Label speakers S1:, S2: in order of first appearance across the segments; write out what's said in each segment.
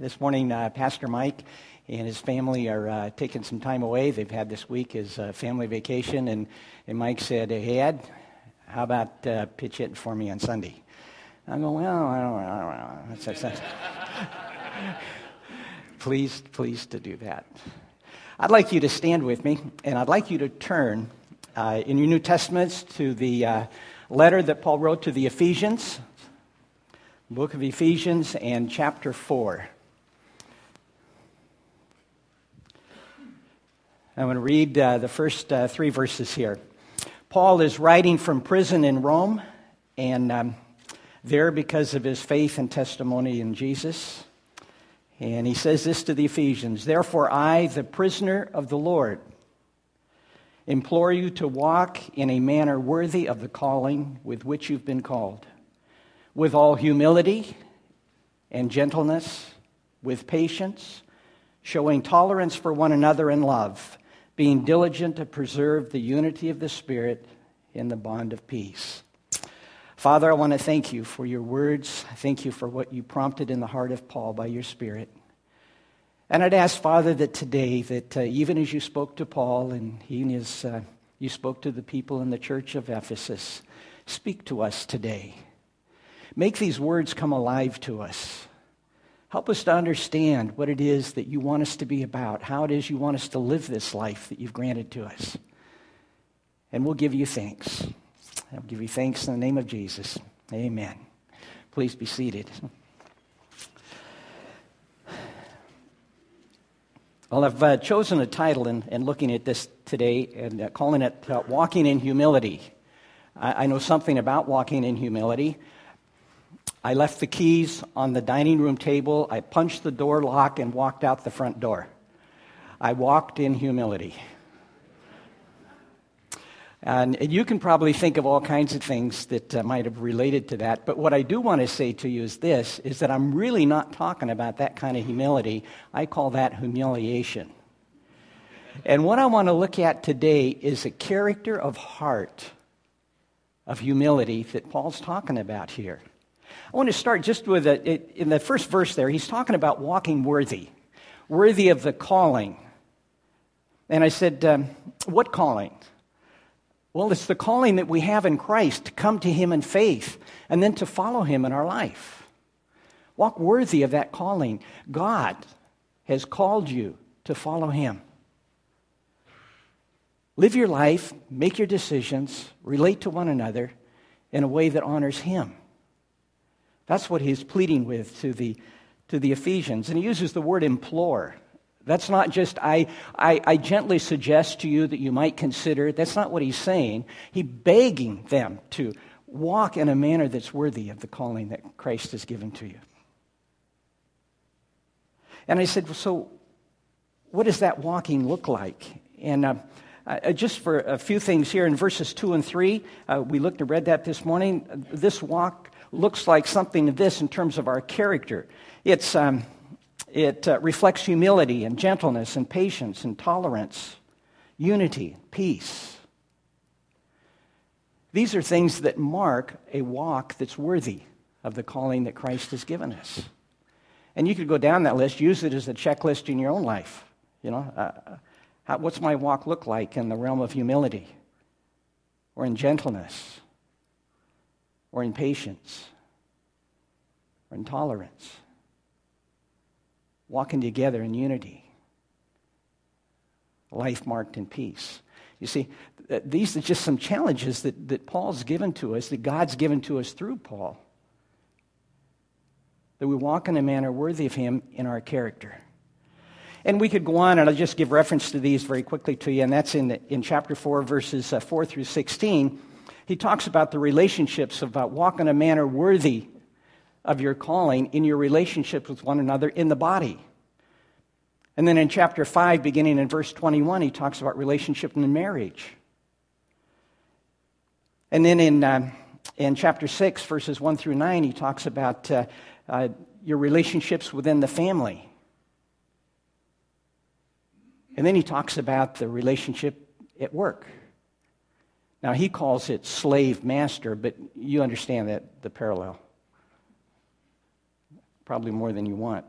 S1: This morning, uh, Pastor Mike and his family are uh, taking some time away. They've had this week as a family vacation, and, and Mike said, Hey, Ed, how about uh, pitch it for me on Sunday? I go, Well, I don't, I don't know. That's, pleased, pleased to do that. I'd like you to stand with me, and I'd like you to turn uh, in your New Testaments to the uh, letter that Paul wrote to the Ephesians book of Ephesians and chapter 4. I'm going to read uh, the first uh, three verses here. Paul is writing from prison in Rome, and um, there because of his faith and testimony in Jesus. And he says this to the Ephesians Therefore, I, the prisoner of the Lord, implore you to walk in a manner worthy of the calling with which you've been called with all humility and gentleness, with patience, showing tolerance for one another in love, being diligent to preserve the unity of the Spirit in the bond of peace. Father, I want to thank you for your words. Thank you for what you prompted in the heart of Paul by your Spirit. And I'd ask, Father, that today, that uh, even as you spoke to Paul and he his, uh, you spoke to the people in the church of Ephesus, speak to us today. Make these words come alive to us. Help us to understand what it is that you want us to be about, how it is you want us to live this life that you've granted to us. And we'll give you thanks. I'll give you thanks in the name of Jesus. Amen. Please be seated. Well, I've uh, chosen a title and, and looking at this today and uh, calling it uh, Walking in Humility. I, I know something about walking in humility. I left the keys on the dining room table. I punched the door lock and walked out the front door. I walked in humility. And you can probably think of all kinds of things that uh, might have related to that. But what I do want to say to you is this is that I'm really not talking about that kind of humility. I call that humiliation. And what I want to look at today is a character of heart of humility that Paul's talking about here. I want to start just with a, in the first verse there, he's talking about walking worthy, worthy of the calling. And I said, um, What calling? Well, it's the calling that we have in Christ to come to Him in faith and then to follow Him in our life. Walk worthy of that calling. God has called you to follow Him. Live your life, make your decisions, relate to one another in a way that honors Him. That's what he's pleading with to the, to the Ephesians. And he uses the word implore. That's not just, I, I, I gently suggest to you that you might consider. That's not what he's saying. He's begging them to walk in a manner that's worthy of the calling that Christ has given to you. And I said, well, so what does that walking look like? And uh, uh, just for a few things here in verses 2 and 3, uh, we looked and read that this morning. This walk looks like something of this in terms of our character. It's, um, it uh, reflects humility and gentleness and patience and tolerance, unity, peace. These are things that mark a walk that's worthy of the calling that Christ has given us. And you could go down that list, use it as a checklist in your own life. You know, uh, how, what's my walk look like in the realm of humility or in gentleness or in patience or in tolerance, walking together in unity, life marked in peace. You see, these are just some challenges that, that Paul's given to us, that God's given to us through Paul. That we walk in a manner worthy of him in our character. And we could go on, and I'll just give reference to these very quickly to you, and that's in, in chapter 4, verses uh, 4 through 16 he talks about the relationships, about walking in a manner worthy of your calling in your relationships with one another in the body. And then in chapter 5, beginning in verse 21, he talks about relationship in marriage. And then in, uh, in chapter 6, verses 1 through 9, he talks about uh, uh, your relationships within the family. And then he talks about the relationship at work. Now, he calls it slave master, but you understand that the parallel. Probably more than you want.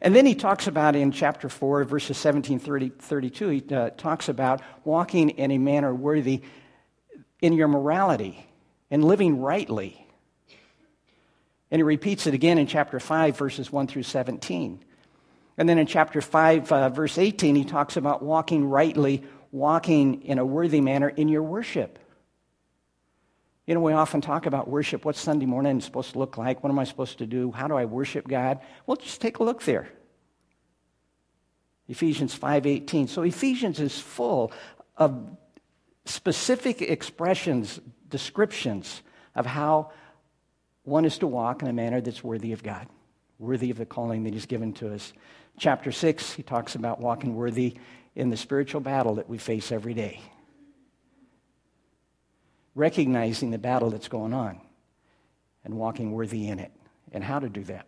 S1: And then he talks about in chapter 4, verses 17 30, 32, he uh, talks about walking in a manner worthy in your morality and living rightly. And he repeats it again in chapter 5, verses 1 through 17. And then in chapter 5, uh, verse 18, he talks about walking rightly, walking in a worthy manner in your worship. You know, we often talk about worship. What's Sunday morning supposed to look like? What am I supposed to do? How do I worship God? Well, just take a look there. Ephesians 5:18. So Ephesians is full of specific expressions, descriptions of how one is to walk in a manner that's worthy of God, worthy of the calling that he's given to us. Chapter 6, he talks about walking worthy in the spiritual battle that we face every day recognizing the battle that's going on and walking worthy in it and how to do that.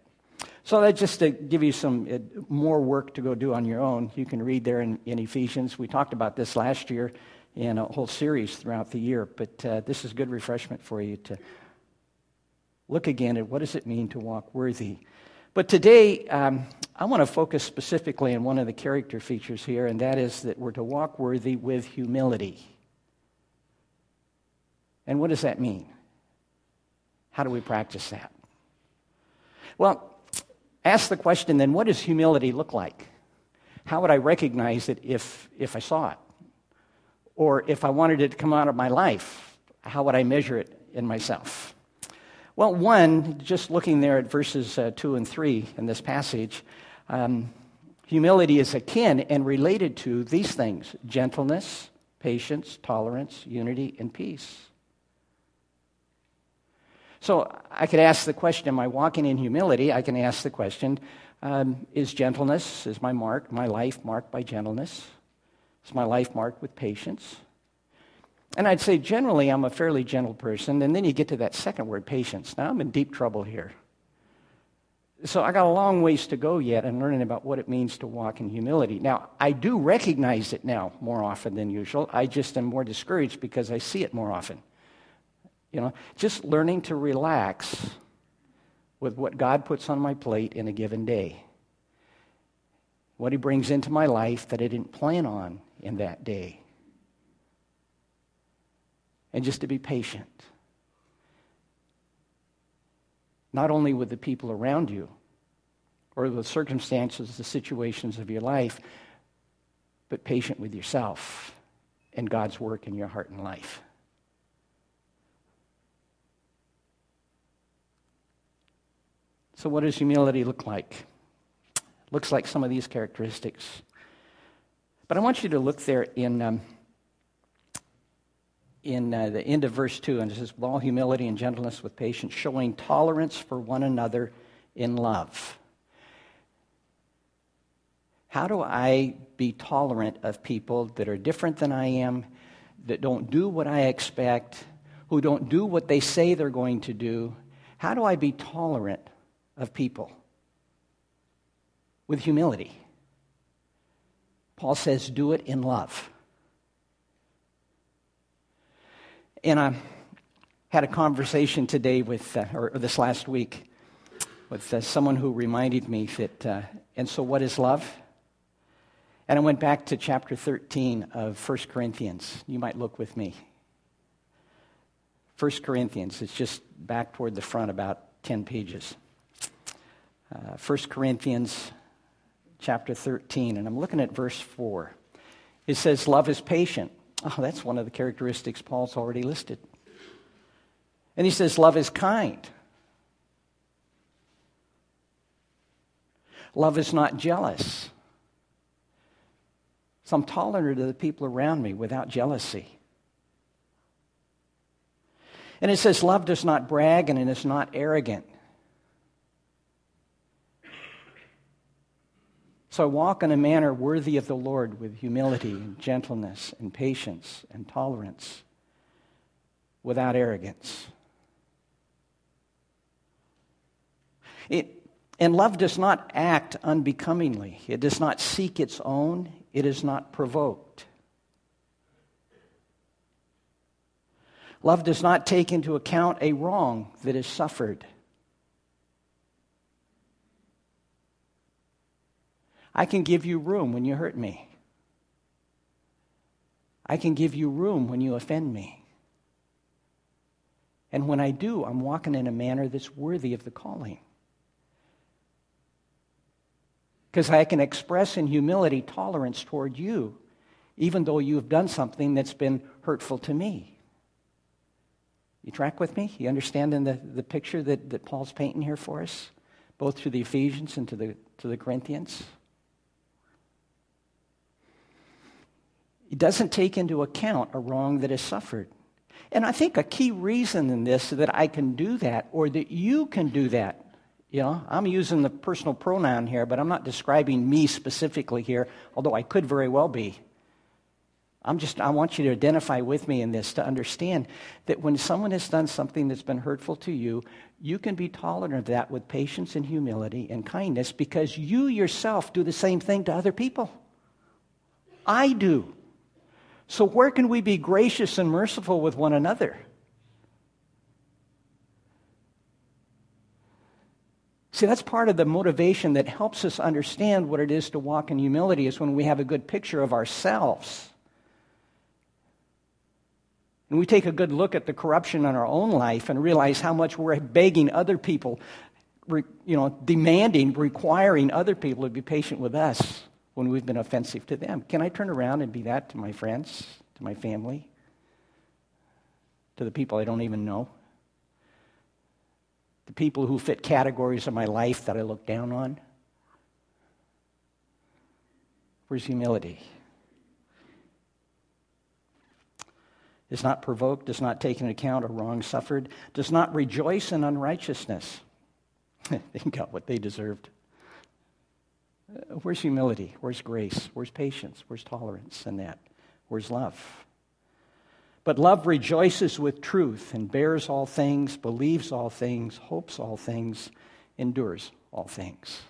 S1: So that just to give you some uh, more work to go do on your own. You can read there in, in Ephesians. We talked about this last year in a whole series throughout the year, but uh, this is good refreshment for you to look again at what does it mean to walk worthy. But today, um, I want to focus specifically on one of the character features here, and that is that we're to walk worthy with humility. And what does that mean? How do we practice that? Well, ask the question then what does humility look like? How would I recognize it if, if I saw it? Or if I wanted it to come out of my life, how would I measure it in myself? Well, one, just looking there at verses uh, 2 and 3 in this passage, um, humility is akin and related to these things gentleness, patience, tolerance, unity, and peace. So I could ask the question Am I walking in humility? I can ask the question um, Is gentleness, is my mark, my life marked by gentleness? Is my life marked with patience? And I'd say generally I'm a fairly gentle person. And then you get to that second word, patience. Now I'm in deep trouble here. So I got a long ways to go yet in learning about what it means to walk in humility. Now, I do recognize it now more often than usual. I just am more discouraged because I see it more often. You know, just learning to relax with what God puts on my plate in a given day. What He brings into my life that I didn't plan on in that day. And just to be patient. Not only with the people around you or the circumstances, the situations of your life, but patient with yourself and God's work in your heart and life. So, what does humility look like? Looks like some of these characteristics. But I want you to look there in, um, in uh, the end of verse 2, and it says, With all humility and gentleness with patience, showing tolerance for one another in love. How do I be tolerant of people that are different than I am, that don't do what I expect, who don't do what they say they're going to do? How do I be tolerant of people with humility. Paul says, do it in love. And I had a conversation today with, uh, or, this last week, with uh, someone who reminded me that, uh, and so what is love? And I went back to chapter 13 of 1 Corinthians. You might look with me. 1 Corinthians, it's just back toward the front, about 10 pages uh, 1 Corinthians chapter 13, and I'm looking at verse 4. It says, Love is patient. Oh, that's one of the characteristics Paul's already listed. And he says, Love is kind. Love is not jealous. So I'm tolerant of the people around me without jealousy. And it says, Love does not brag and it is not arrogant. So I walk in a manner worthy of the Lord with humility and gentleness and patience and tolerance without arrogance. It, and love does not act unbecomingly, it does not seek its own, it is not provoked. Love does not take into account a wrong that is suffered. I can give you room when you hurt me. I can give you room when you offend me. And when I do, I'm walking in a manner that's worthy of the calling. Because I can express in humility tolerance toward you, even though you have done something that's been hurtful to me. You track with me? You understand in the, the picture that, that Paul's painting here for us, both through the Ephesians and to the, to the Corinthians? He doesn't take into account a wrong that is suffered. And I think a key reason in this that I can do that or that you can do that, you know, I'm using the personal pronoun here, but I'm not describing me specifically here, although I could very well be. I'm just, I want you to identify with me in this to understand that when someone has done something that's been hurtful to you, you can be tolerant of that with patience and humility and kindness because you yourself do the same thing to other people. I do. So, where can we be gracious and merciful with one another? See, that's part of the motivation that helps us understand what it is to walk in humility, is when we have a good picture of ourselves. And we take a good look at the corruption in our own life and realize how much we're begging other people, you know, demanding, requiring other people to be patient with us when we've been offensive to them. Can I turn around and be that to my friends, to my family, to the people I don't even know? The people who fit categories of my life that I look down on? Where's humility? Is not provoked, does not take into account a wrong suffered, does not rejoice in unrighteousness. they got what they deserved. Uh, where's humility? Where's grace? Where's patience? Where's tolerance and that? Where's love? But love rejoices with truth and bears all things, believes all things, hopes all things, endures all things.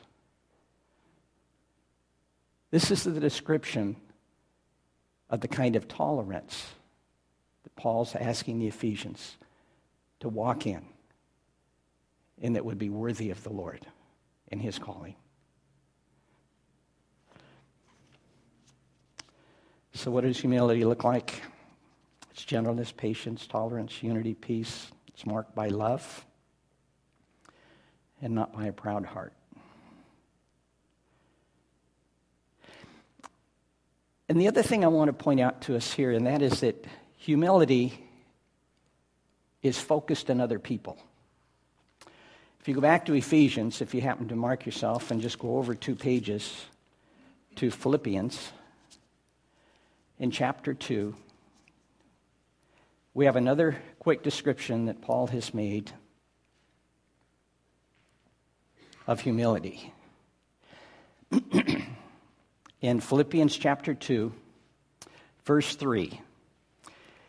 S1: This is the description of the kind of tolerance that Paul's asking the Ephesians to walk in and that would be worthy of the Lord in his calling. So, what does humility look like? It's gentleness, patience, tolerance, unity, peace. It's marked by love and not by a proud heart. And the other thing I want to point out to us here, and that is that humility is focused on other people. If you go back to Ephesians, if you happen to mark yourself and just go over two pages to Philippians, in chapter 2, we have another quick description that Paul has made of humility. in Philippians chapter 2, verse 3,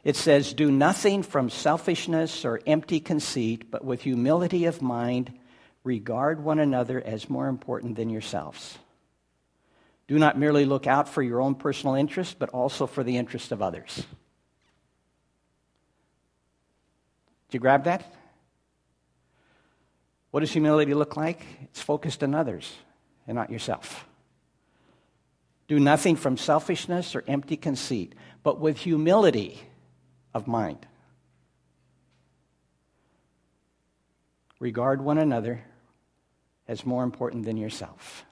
S1: it says, Do nothing from selfishness or empty conceit, but with humility of mind, regard one another as more important than yourselves. Do not merely look out for your own personal interest, but also for the interest of others. Did you grab that? What does humility look like? It's focused on others and not yourself. Do nothing from selfishness or empty conceit, but with humility of mind. Regard one another as more important than yourself.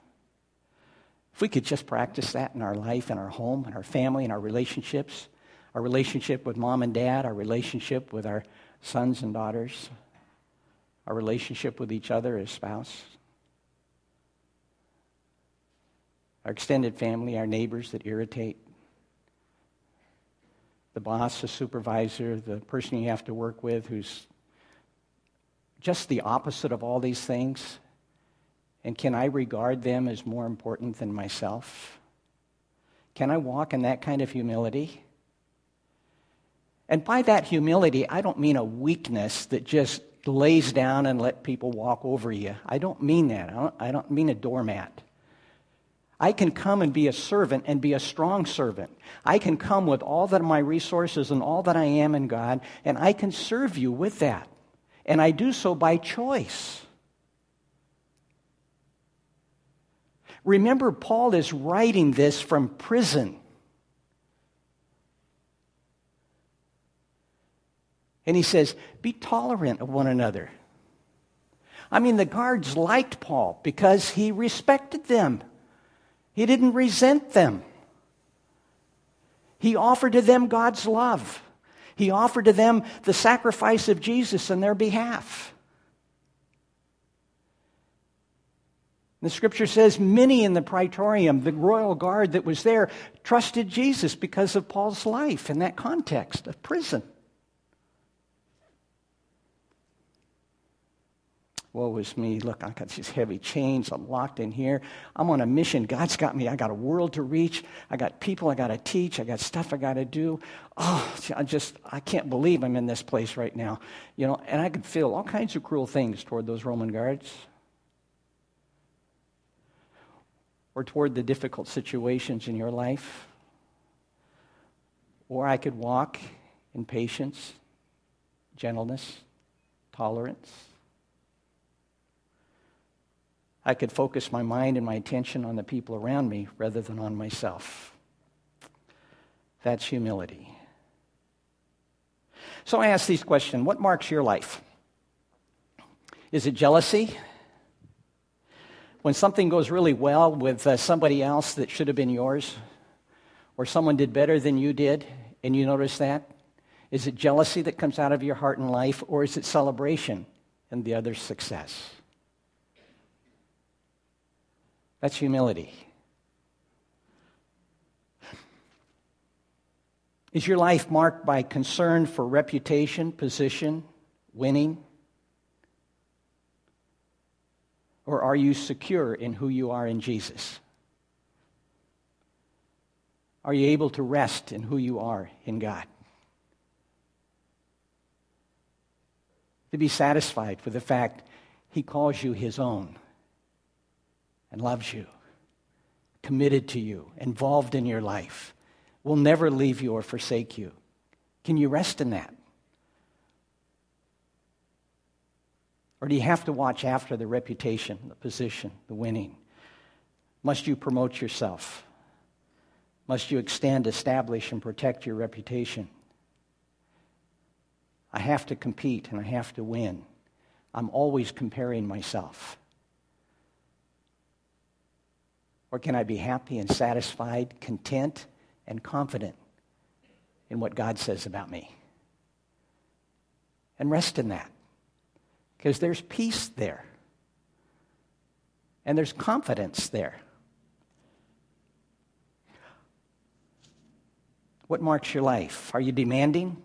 S1: If we could just practice that in our life, in our home, in our family, in our relationships, our relationship with mom and dad, our relationship with our sons and daughters, our relationship with each other as spouse, our extended family, our neighbors that irritate, the boss, the supervisor, the person you have to work with who's just the opposite of all these things and can I regard them as more important than myself? Can I walk in that kind of humility? And by that humility, I don't mean a weakness that just lays down and let people walk over you. I don't mean that. I don't, I don't mean a doormat. I can come and be a servant and be a strong servant. I can come with all that my resources and all that I am in God, and I can serve you with that. And I do so by choice. Remember, Paul is writing this from prison. And he says, Be tolerant of one another. I mean, the guards liked Paul because he respected them, he didn't resent them. He offered to them God's love, he offered to them the sacrifice of Jesus on their behalf. The scripture says many in the praetorium, the royal guard that was there, trusted Jesus because of Paul's life in that context of prison. woe is me. Look, I got these heavy chains. I'm locked in here. I'm on a mission. God's got me. I got a world to reach. I got people I got to teach. I got stuff I got to do. Oh, I just, I can't believe I'm in this place right now. You know, and I could feel all kinds of cruel things toward those Roman guards or toward the difficult situations in your life. Or I could walk in patience, gentleness, tolerance I could focus my mind and my attention on the people around me rather than on myself. That's humility. So I ask these questions What marks your life? Is it jealousy? When something goes really well with uh, somebody else that should have been yours, or someone did better than you did, and you notice that? Is it jealousy that comes out of your heart and life, or is it celebration and the other's success? That's humility. Is your life marked by concern for reputation, position, winning? Or are you secure in who you are in Jesus? Are you able to rest in who you are in God? To be satisfied with the fact He calls you His own and loves you, committed to you, involved in your life, will never leave you or forsake you. Can you rest in that? Or do you have to watch after the reputation, the position, the winning? Must you promote yourself? Must you extend, establish, and protect your reputation? I have to compete and I have to win. I'm always comparing myself. Or can I be happy and satisfied, content and confident in what God says about me? And rest in that. Because there's peace there. And there's confidence there. What marks your life? Are you demanding?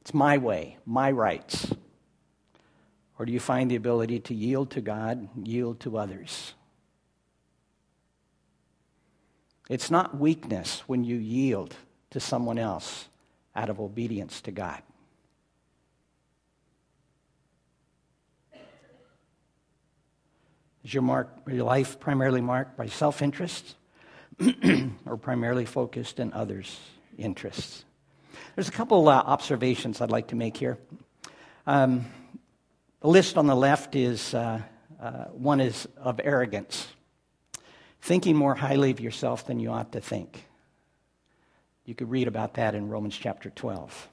S1: It's my way, my rights. Or do you find the ability to yield to God, yield to others? It's not weakness when you yield to someone else out of obedience to God. Is your, mark, your life primarily marked by self interest or primarily focused in others' interests? There's a couple uh, observations I'd like to make here. Um, the list on the left is uh, uh, one is of arrogance thinking more highly of yourself than you ought to think. You could read about that in Romans chapter 12.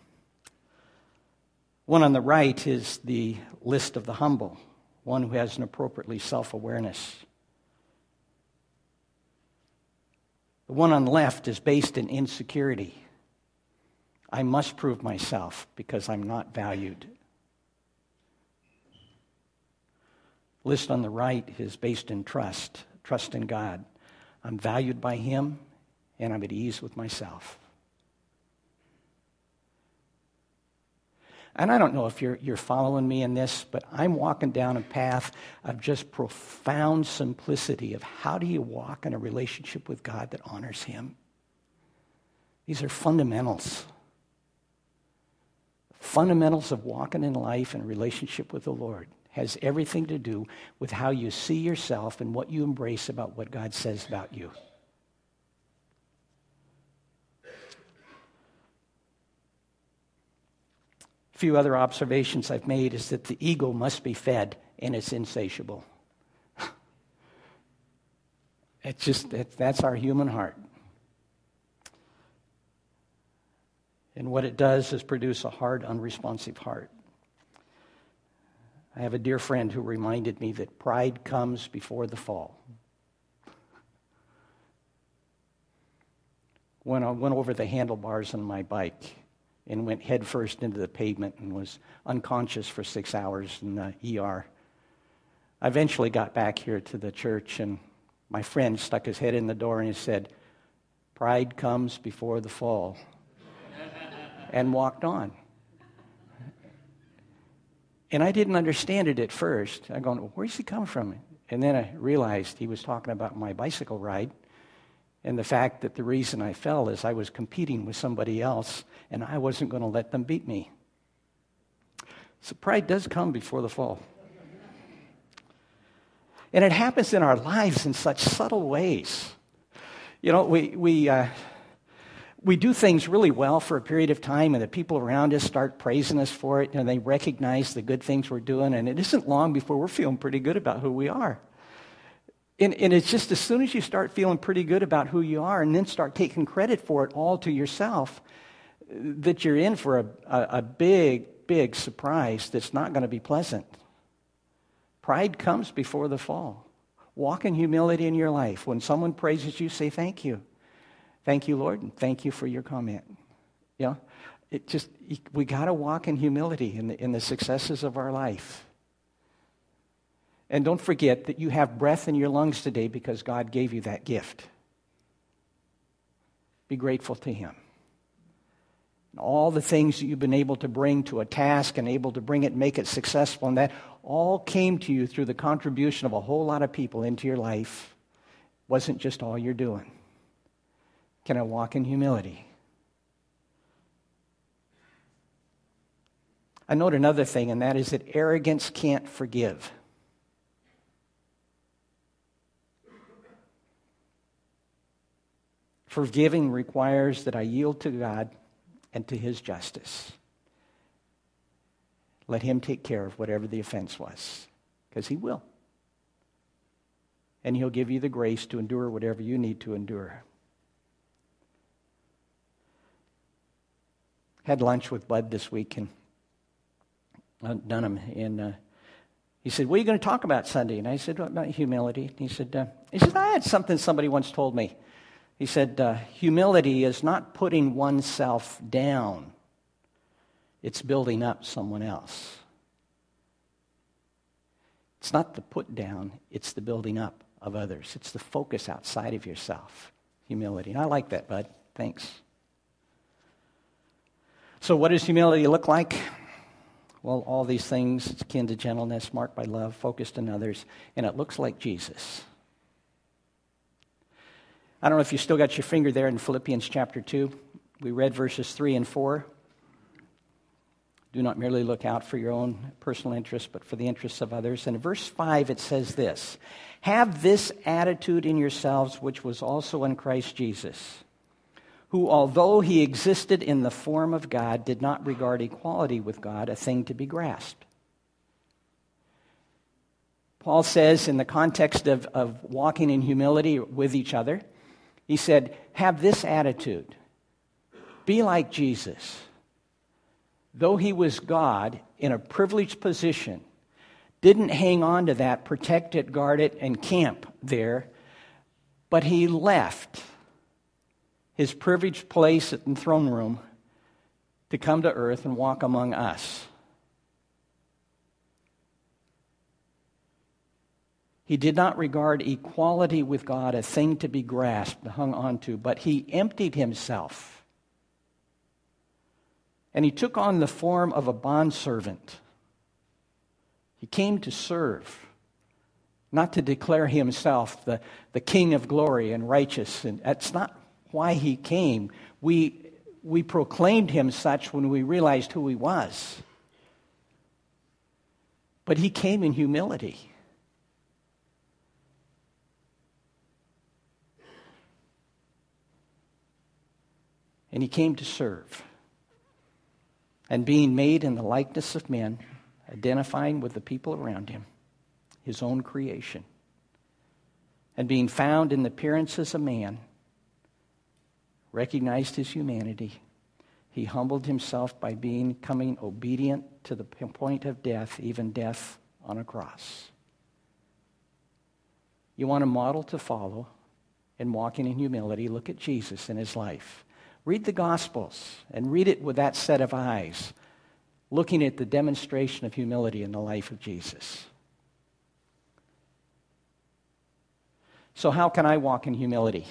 S1: One on the right is the list of the humble, one who has an appropriately self awareness. The one on the left is based in insecurity. I must prove myself because I'm not valued. List on the right is based in trust trust in God. I'm valued by Him, and I'm at ease with myself. And I don't know if you're, you're following me in this, but I'm walking down a path of just profound simplicity of how do you walk in a relationship with God that honors Him. These are fundamentals. Fundamentals of walking in life and relationship with the Lord has everything to do with how you see yourself and what you embrace about what God says about you. Few other observations I've made is that the ego must be fed and it's insatiable. It's just, it, that's our human heart. And what it does is produce a hard, unresponsive heart. I have a dear friend who reminded me that pride comes before the fall. When I went over the handlebars on my bike and went headfirst into the pavement and was unconscious for six hours in the ER. I eventually got back here to the church, and my friend stuck his head in the door and he said, Pride comes before the fall, and walked on. And I didn't understand it at first. I'm going, where's he come from? And then I realized he was talking about my bicycle ride and the fact that the reason I fell is I was competing with somebody else and I wasn't going to let them beat me. So pride does come before the fall. And it happens in our lives in such subtle ways. You know, we, we, uh, we do things really well for a period of time, and the people around us start praising us for it, and they recognize the good things we're doing, and it isn't long before we're feeling pretty good about who we are. And, and it's just as soon as you start feeling pretty good about who you are and then start taking credit for it all to yourself, that you're in for a, a, a big, big surprise that's not going to be pleasant. Pride comes before the fall. Walk in humility in your life. When someone praises you, say thank you. Thank you, Lord, and thank you for your comment. You know, it just, we got to walk in humility in the, in the successes of our life. And don't forget that you have breath in your lungs today because God gave you that gift. Be grateful to Him. And all the things that you've been able to bring to a task and able to bring it, make it successful, and that all came to you through the contribution of a whole lot of people into your life. It wasn't just all you're doing. Can I walk in humility? I note another thing, and that is that arrogance can't forgive. Forgiving requires that I yield to God and to His justice. Let Him take care of whatever the offense was, because He will. And He'll give you the grace to endure whatever you need to endure. had lunch with Bud this week in uh, Dunham, and uh, he said, "What are you going to talk about Sunday?" And I said, "About humility." And he said, uh, "He said I had something somebody once told me." He said, uh, "Humility is not putting oneself down; it's building up someone else. It's not the put down; it's the building up of others. It's the focus outside of yourself. Humility." And I like that, Bud. Thanks. So, what does humility look like? Well, all these things, it's akin to gentleness, marked by love, focused on others, and it looks like Jesus. I don't know if you still got your finger there in Philippians chapter 2. We read verses 3 and 4. Do not merely look out for your own personal interests, but for the interests of others. And in verse 5, it says this Have this attitude in yourselves, which was also in Christ Jesus who, although he existed in the form of God, did not regard equality with God a thing to be grasped. Paul says, in the context of, of walking in humility with each other, he said, Have this attitude. Be like Jesus. Though he was God in a privileged position, didn't hang on to that, protect it, guard it, and camp there, but he left his privileged place in the throne room to come to earth and walk among us. He did not regard equality with God a thing to be grasped, hung onto, but he emptied himself. And he took on the form of a bondservant. He came to serve, not to declare himself the, the king of glory and righteous. And that's not why he came. We, we proclaimed him such when we realized who he was. But he came in humility. And he came to serve. And being made in the likeness of men, identifying with the people around him, his own creation, And being found in the appearance as a man, recognized his humanity. He humbled himself by becoming obedient to the point of death, even death on a cross. You want a model to follow in walking in humility? Look at Jesus in his life. Read the Gospels and read it with that set of eyes, looking at the demonstration of humility in the life of Jesus. So, how can I walk in humility?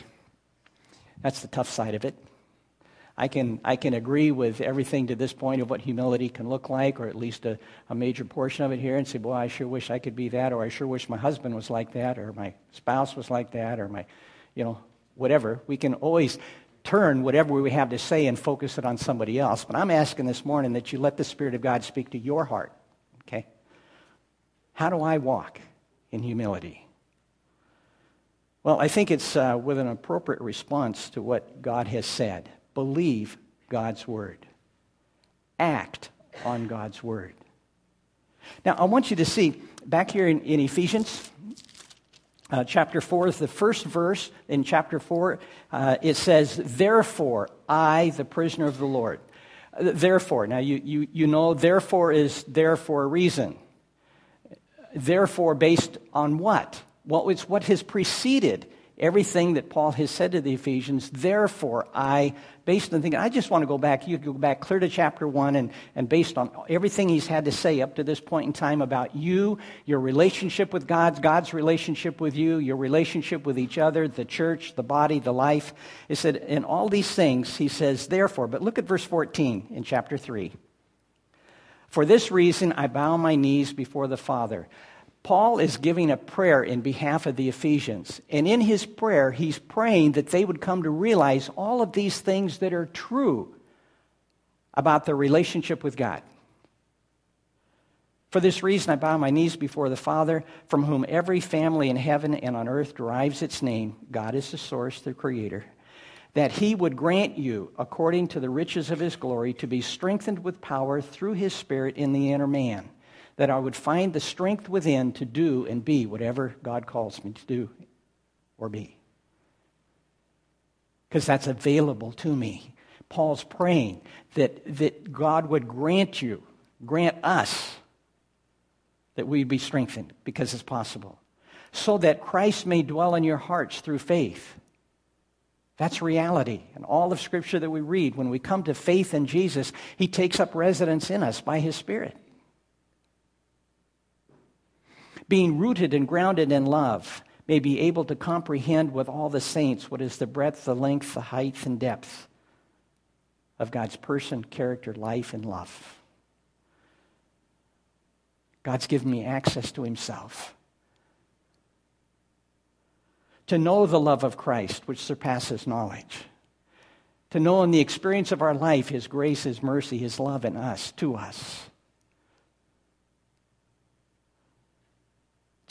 S1: That's the tough side of it. I can, I can agree with everything to this point of what humility can look like, or at least a, a major portion of it here, and say, Boy, I sure wish I could be that, or I sure wish my husband was like that, or my spouse was like that, or my, you know, whatever. We can always turn whatever we have to say and focus it on somebody else. But I'm asking this morning that you let the Spirit of God speak to your heart, okay? How do I walk in humility? Well, I think it's uh, with an appropriate response to what God has said. Believe God's word, act on God's word. Now, I want you to see back here in, in Ephesians uh, chapter 4 is the first verse in chapter 4. Uh, it says, Therefore, I, the prisoner of the Lord. Uh, therefore, now you, you, you know, therefore is there for a reason. Therefore, based on what? Well, it's what has preceded everything that Paul has said to the Ephesians. Therefore, I, based on thinking, I just want to go back. You go back clear to chapter 1, and, and based on everything he's had to say up to this point in time about you, your relationship with God, God's relationship with you, your relationship with each other, the church, the body, the life. He said, in all these things, he says, therefore, but look at verse 14 in chapter 3. For this reason, I bow my knees before the Father Paul is giving a prayer in behalf of the Ephesians. And in his prayer, he's praying that they would come to realize all of these things that are true about their relationship with God. For this reason, I bow my knees before the Father, from whom every family in heaven and on earth derives its name. God is the source, the creator. That he would grant you, according to the riches of his glory, to be strengthened with power through his Spirit in the inner man that I would find the strength within to do and be whatever God calls me to do or be. Because that's available to me. Paul's praying that, that God would grant you, grant us, that we'd be strengthened because it's possible. So that Christ may dwell in your hearts through faith. That's reality. And all of Scripture that we read, when we come to faith in Jesus, He takes up residence in us by His Spirit being rooted and grounded in love, may be able to comprehend with all the saints what is the breadth, the length, the height, and depth of God's person, character, life, and love. God's given me access to Himself. To know the love of Christ, which surpasses knowledge. To know in the experience of our life His grace, His mercy, His love in us, to us.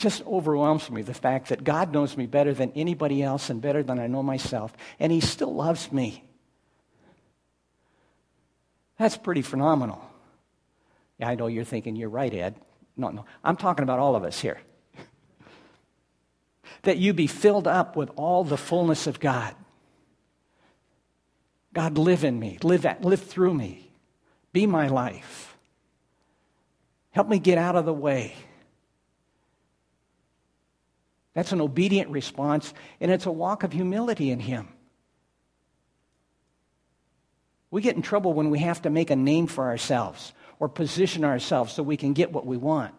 S1: Just overwhelms me the fact that God knows me better than anybody else and better than I know myself, and He still loves me. That's pretty phenomenal. Yeah, I know you're thinking, you're right, Ed. No, no. I'm talking about all of us here. that you be filled up with all the fullness of God. God, live in me, live, at, live through me, be my life. Help me get out of the way. That's an obedient response, and it's a walk of humility in Him. We get in trouble when we have to make a name for ourselves or position ourselves so we can get what we want.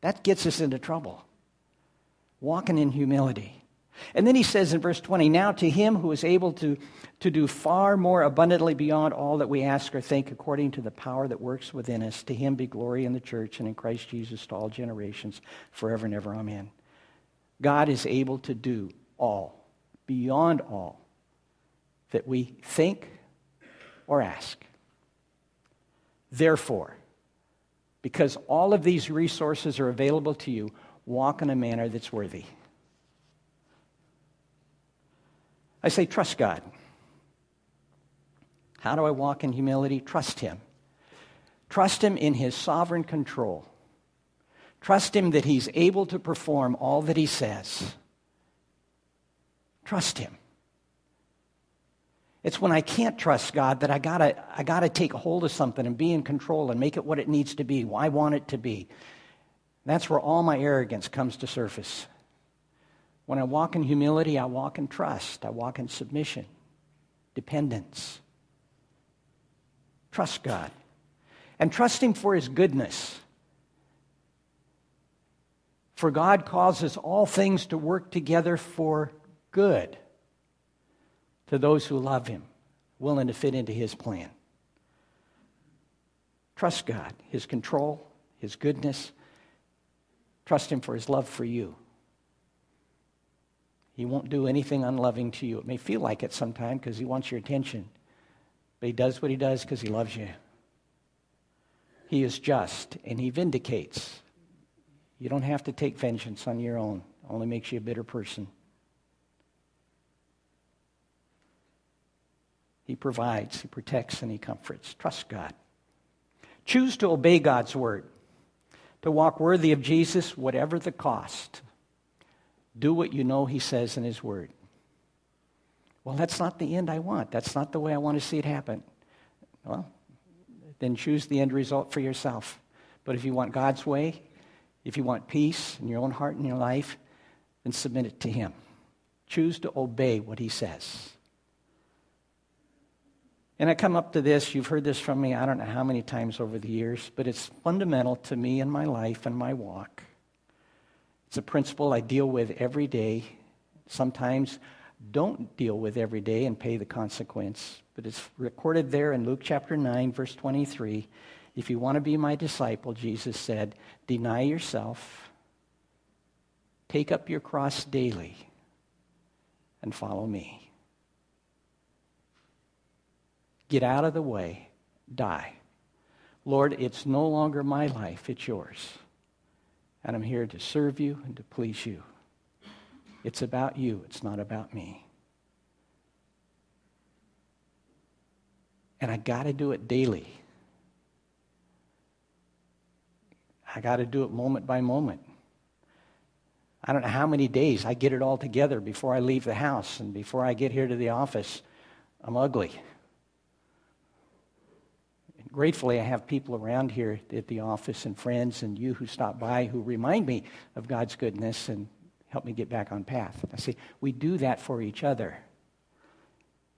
S1: That gets us into trouble. Walking in humility. And then he says in verse 20, Now to him who is able to, to do far more abundantly beyond all that we ask or think, according to the power that works within us, to him be glory in the church and in Christ Jesus to all generations, forever and ever. Amen. God is able to do all, beyond all, that we think or ask. Therefore, because all of these resources are available to you, walk in a manner that's worthy. I say, trust God. How do I walk in humility? Trust Him. Trust Him in His sovereign control. Trust Him that He's able to perform all that He says. Trust Him. It's when I can't trust God that I gotta, I gotta take hold of something and be in control and make it what it needs to be, what I want it to be. That's where all my arrogance comes to surface. When I walk in humility, I walk in trust, I walk in submission, dependence. Trust God. And trust Him for His goodness. For God causes all things to work together for good to those who love Him, willing to fit into His plan. Trust God, His control, His goodness. Trust Him for His love for you. He won't do anything unloving to you. It may feel like it sometimes because He wants your attention, but He does what He does because He loves you. He is just and He vindicates. You don't have to take vengeance on your own, it only makes you a bitter person. He provides, He protects, and He comforts. Trust God. Choose to obey God's word, to walk worthy of Jesus, whatever the cost. Do what you know He says in His word. Well, that's not the end I want. That's not the way I want to see it happen. Well, then choose the end result for yourself. But if you want God's way, if you want peace in your own heart and your life, then submit it to Him. Choose to obey what He says. And I come up to this, you've heard this from me, I don't know how many times over the years, but it's fundamental to me in my life and my walk. It's a principle I deal with every day. Sometimes don't deal with every day and pay the consequence. But it's recorded there in Luke chapter 9, verse 23. If you want to be my disciple, Jesus said, deny yourself, take up your cross daily, and follow me. Get out of the way. Die. Lord, it's no longer my life, it's yours. And I'm here to serve you and to please you. It's about you, it's not about me. And I got to do it daily. I got to do it moment by moment. I don't know how many days I get it all together before I leave the house and before I get here to the office. I'm ugly And gratefully, I have people around here at the office and friends and you who stop by who remind me of God's goodness and help me get back on path. I see, we do that for each other.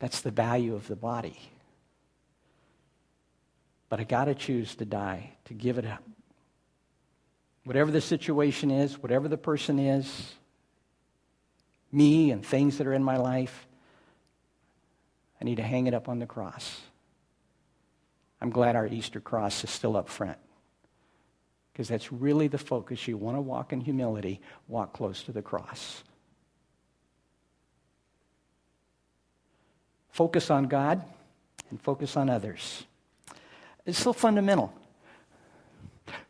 S1: That's the value of the body. But I got to choose to die, to give it up. Whatever the situation is, whatever the person is, me and things that are in my life, I need to hang it up on the cross. I'm glad our Easter cross is still up front because that's really the focus. You want to walk in humility, walk close to the cross. Focus on God and focus on others. It's so fundamental.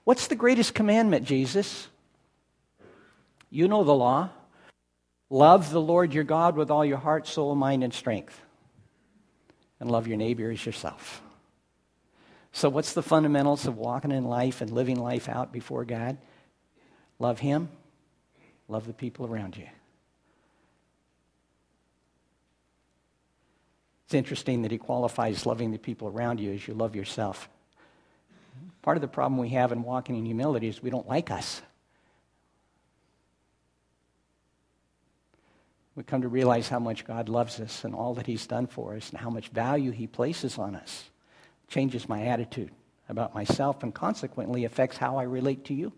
S1: What's the greatest commandment, Jesus? You know the law. Love the Lord your God with all your heart, soul, mind, and strength. And love your neighbor as yourself. So, what's the fundamentals of walking in life and living life out before God? Love Him, love the people around you. It's interesting that He qualifies loving the people around you as you love yourself. Part of the problem we have in walking in humility is we don't like us. We come to realize how much God loves us and all that He's done for us and how much value He places on us changes my attitude about myself and consequently affects how I relate to you,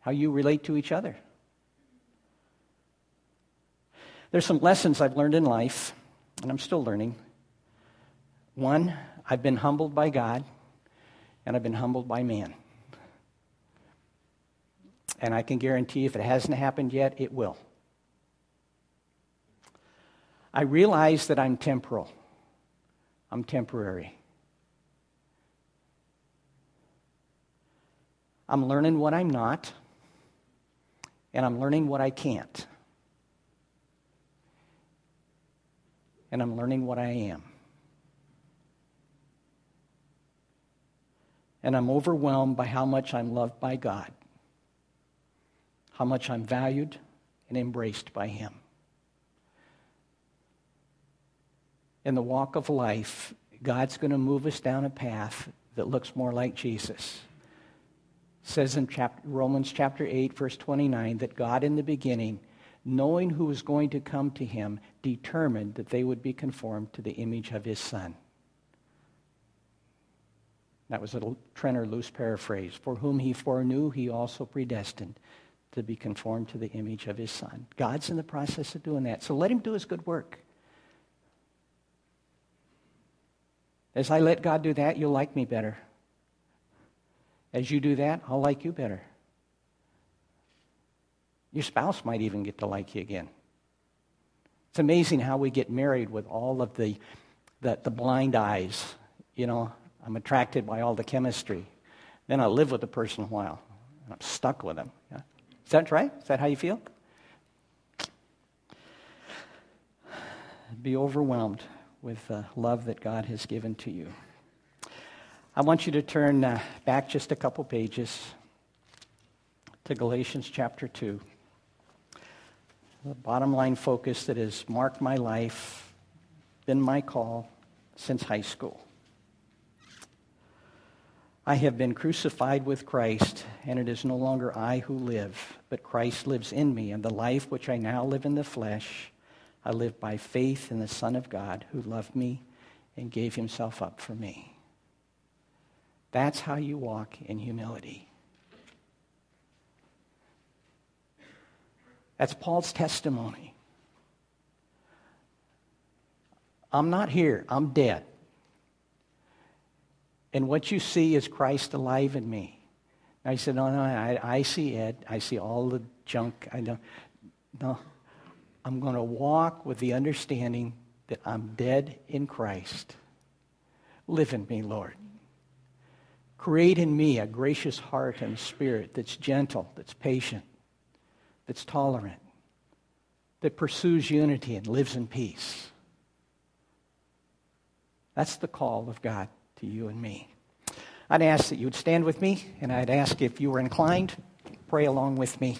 S1: how you relate to each other. There's some lessons I've learned in life, and I'm still learning. One, I've been humbled by God, and I've been humbled by man. And I can guarantee if it hasn't happened yet, it will. I realize that I'm temporal. I'm temporary. I'm learning what I'm not, and I'm learning what I can't. And I'm learning what I am. and I'm overwhelmed by how much I'm loved by God, how much I'm valued and embraced by Him. In the walk of life, God's going to move us down a path that looks more like Jesus. It says in chapter, Romans chapter 8, verse 29, that God in the beginning, knowing who was going to come to him, determined that they would be conformed to the image of his Son. That was a Trenner loose paraphrase. For whom he foreknew, he also predestined to be conformed to the image of his Son. God's in the process of doing that. So let him do his good work. As I let God do that, you'll like me better. As you do that, I'll like you better. Your spouse might even get to like you again. It's amazing how we get married with all of the, the, the blind eyes. You know, I'm attracted by all the chemistry. Then I live with the person a while, and I'm stuck with them. Yeah? Is that right? Is that how you feel? Be overwhelmed with the love that God has given to you. I want you to turn uh, back just a couple pages to Galatians chapter 2. The bottom line focus that has marked my life, been my call since high school. I have been crucified with Christ, and it is no longer I who live, but Christ lives in me, and the life which I now live in the flesh, I live by faith in the Son of God who loved me and gave himself up for me. That's how you walk in humility. That's Paul's testimony. I'm not here, I'm dead. And what you see is Christ alive in me. I said, No, no, I, I see it. I see all the junk. I don't. No. I'm going to walk with the understanding that I'm dead in Christ. Live in me, Lord. Create in me a gracious heart and spirit that's gentle, that's patient, that's tolerant, that pursues unity and lives in peace. That's the call of God to you and me. I'd ask that you would stand with me, and I'd ask if you were inclined, pray along with me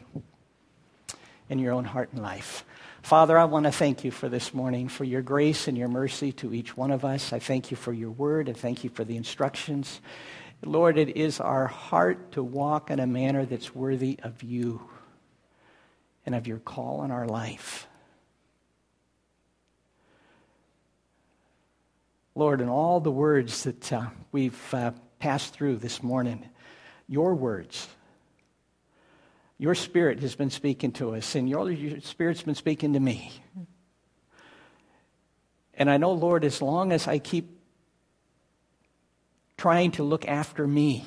S1: in your own heart and life. Father, I want to thank you for this morning, for your grace and your mercy to each one of us. I thank you for your word. I thank you for the instructions. Lord, it is our heart to walk in a manner that's worthy of you and of your call in our life. Lord, in all the words that uh, we've uh, passed through this morning, your words, your spirit has been speaking to us, and your, your spirit's been speaking to me. And I know, Lord, as long as I keep trying to look after me,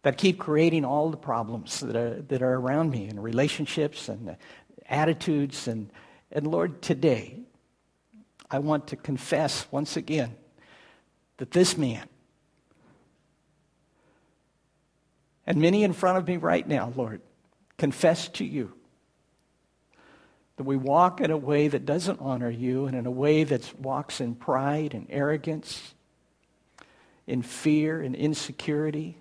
S1: that keep creating all the problems that are, that are around me in relationships and attitudes. And, and Lord, today, I want to confess once again that this man, and many in front of me right now, Lord, confess to you that we walk in a way that doesn't honor you and in a way that walks in pride and arrogance, in fear and insecurity.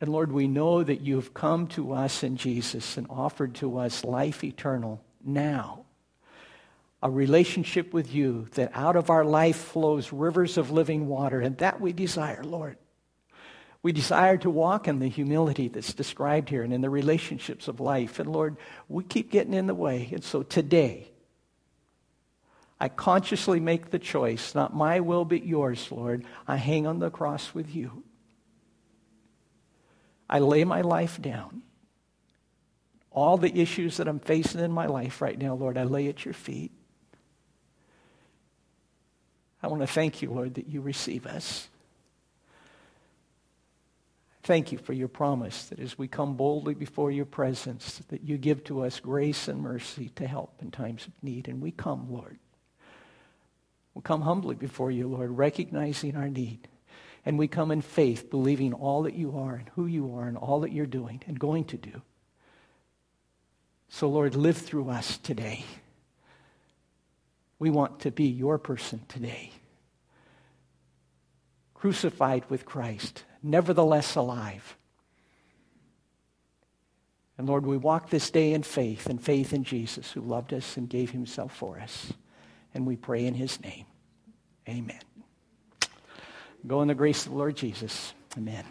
S1: And Lord, we know that you've come to us in Jesus and offered to us life eternal now. A relationship with you that out of our life flows rivers of living water, and that we desire, Lord. We desire to walk in the humility that's described here and in the relationships of life. And Lord, we keep getting in the way. And so today, I consciously make the choice, not my will, but yours, Lord. I hang on the cross with you. I lay my life down all the issues that I'm facing in my life right now, Lord, I lay at your feet. I want to thank you, Lord, that you receive us. Thank you for your promise that as we come boldly before your presence, that you give to us grace and mercy to help in times of need. And we come, Lord. We come humbly before you, Lord, recognizing our need. And we come in faith, believing all that you are and who you are and all that you're doing and going to do. So, Lord, live through us today. We want to be your person today. Crucified with Christ, nevertheless alive. And Lord, we walk this day in faith and faith in Jesus who loved us and gave himself for us. And we pray in his name. Amen. Go in the grace of the Lord Jesus. Amen.